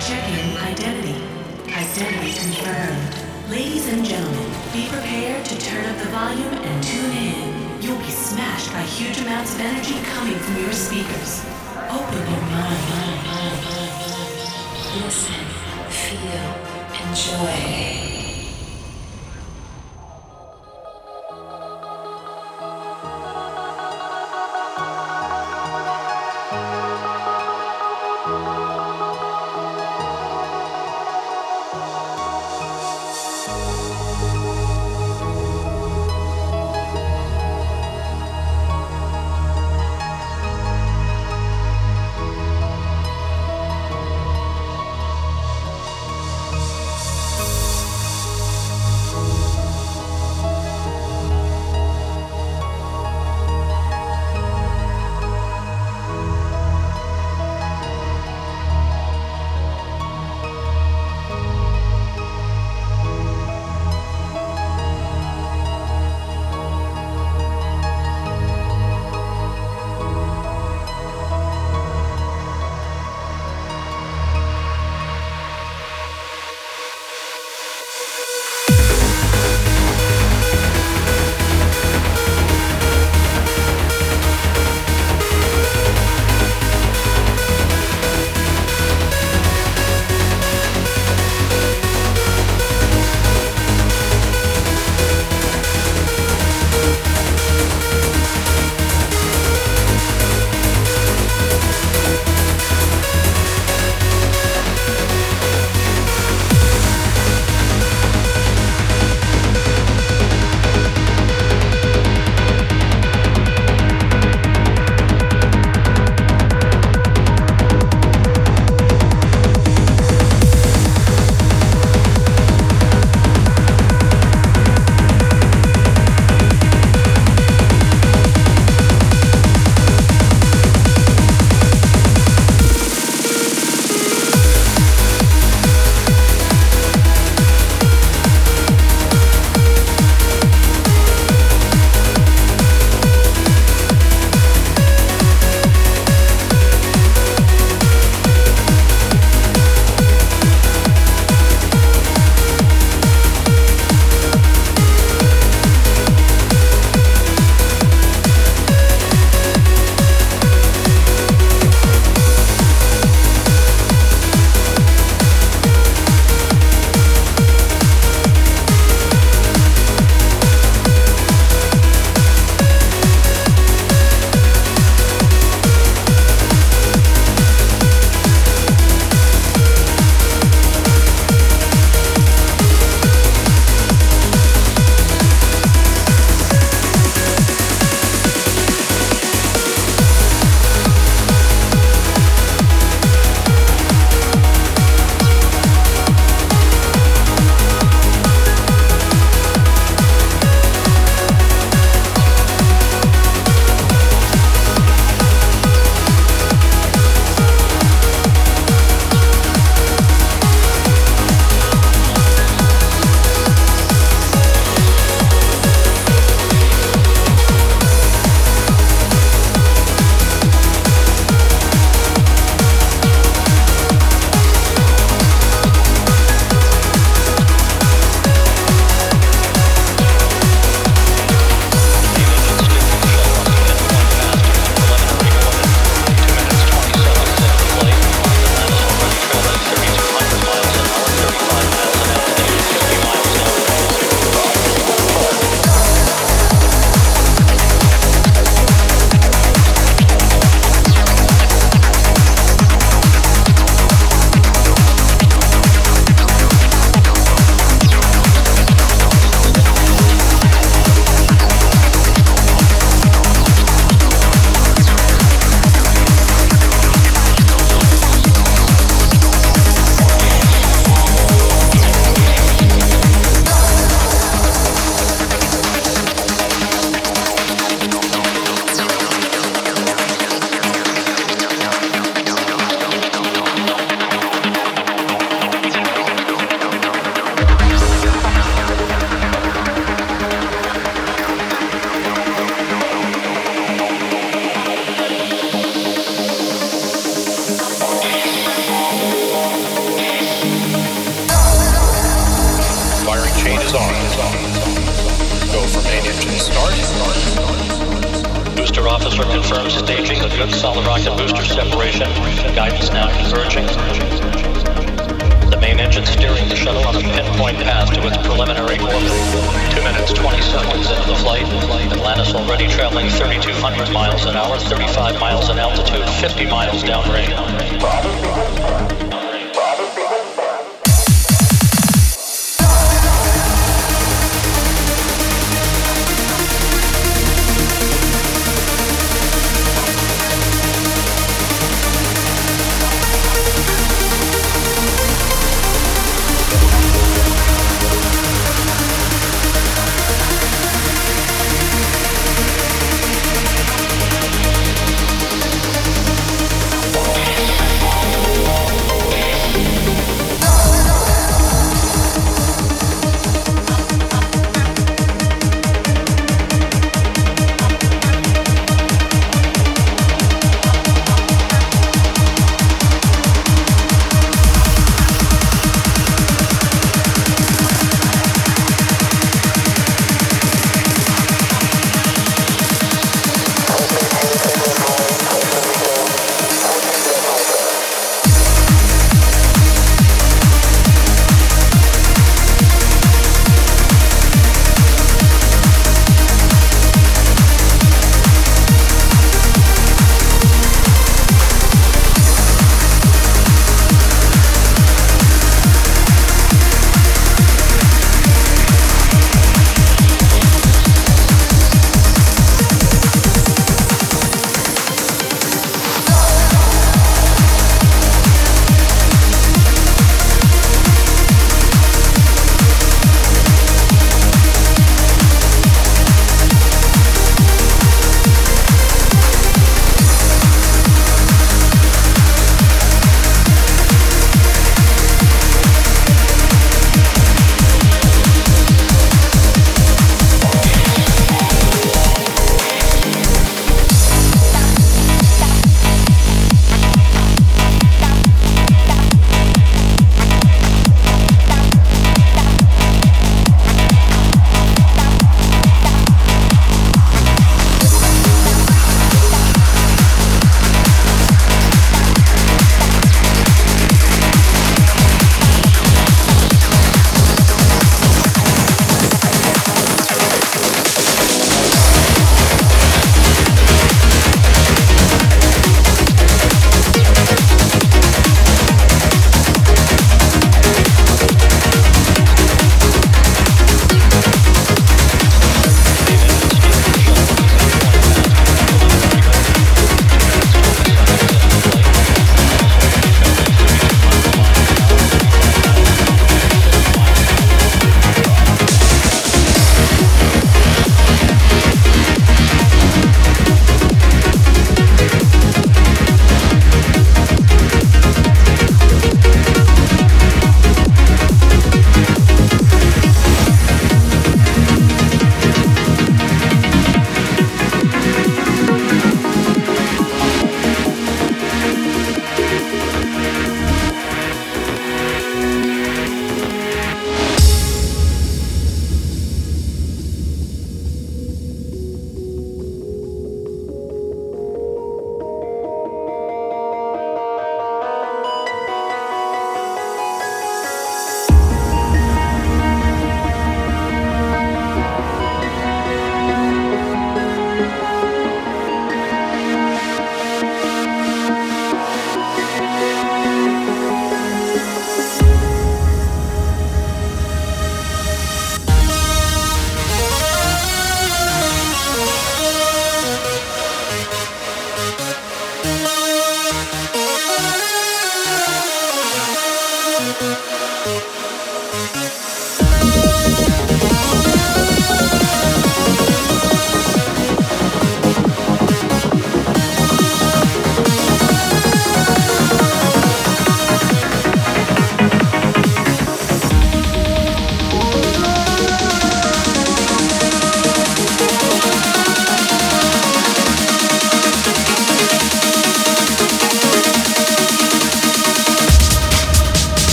Checking identity. Identity confirmed. Ladies and gentlemen, be prepared to turn up the volume and tune in. You'll be smashed by huge amounts of energy coming from your speakers. Open your mind. Listen, feel, enjoy.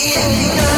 you know.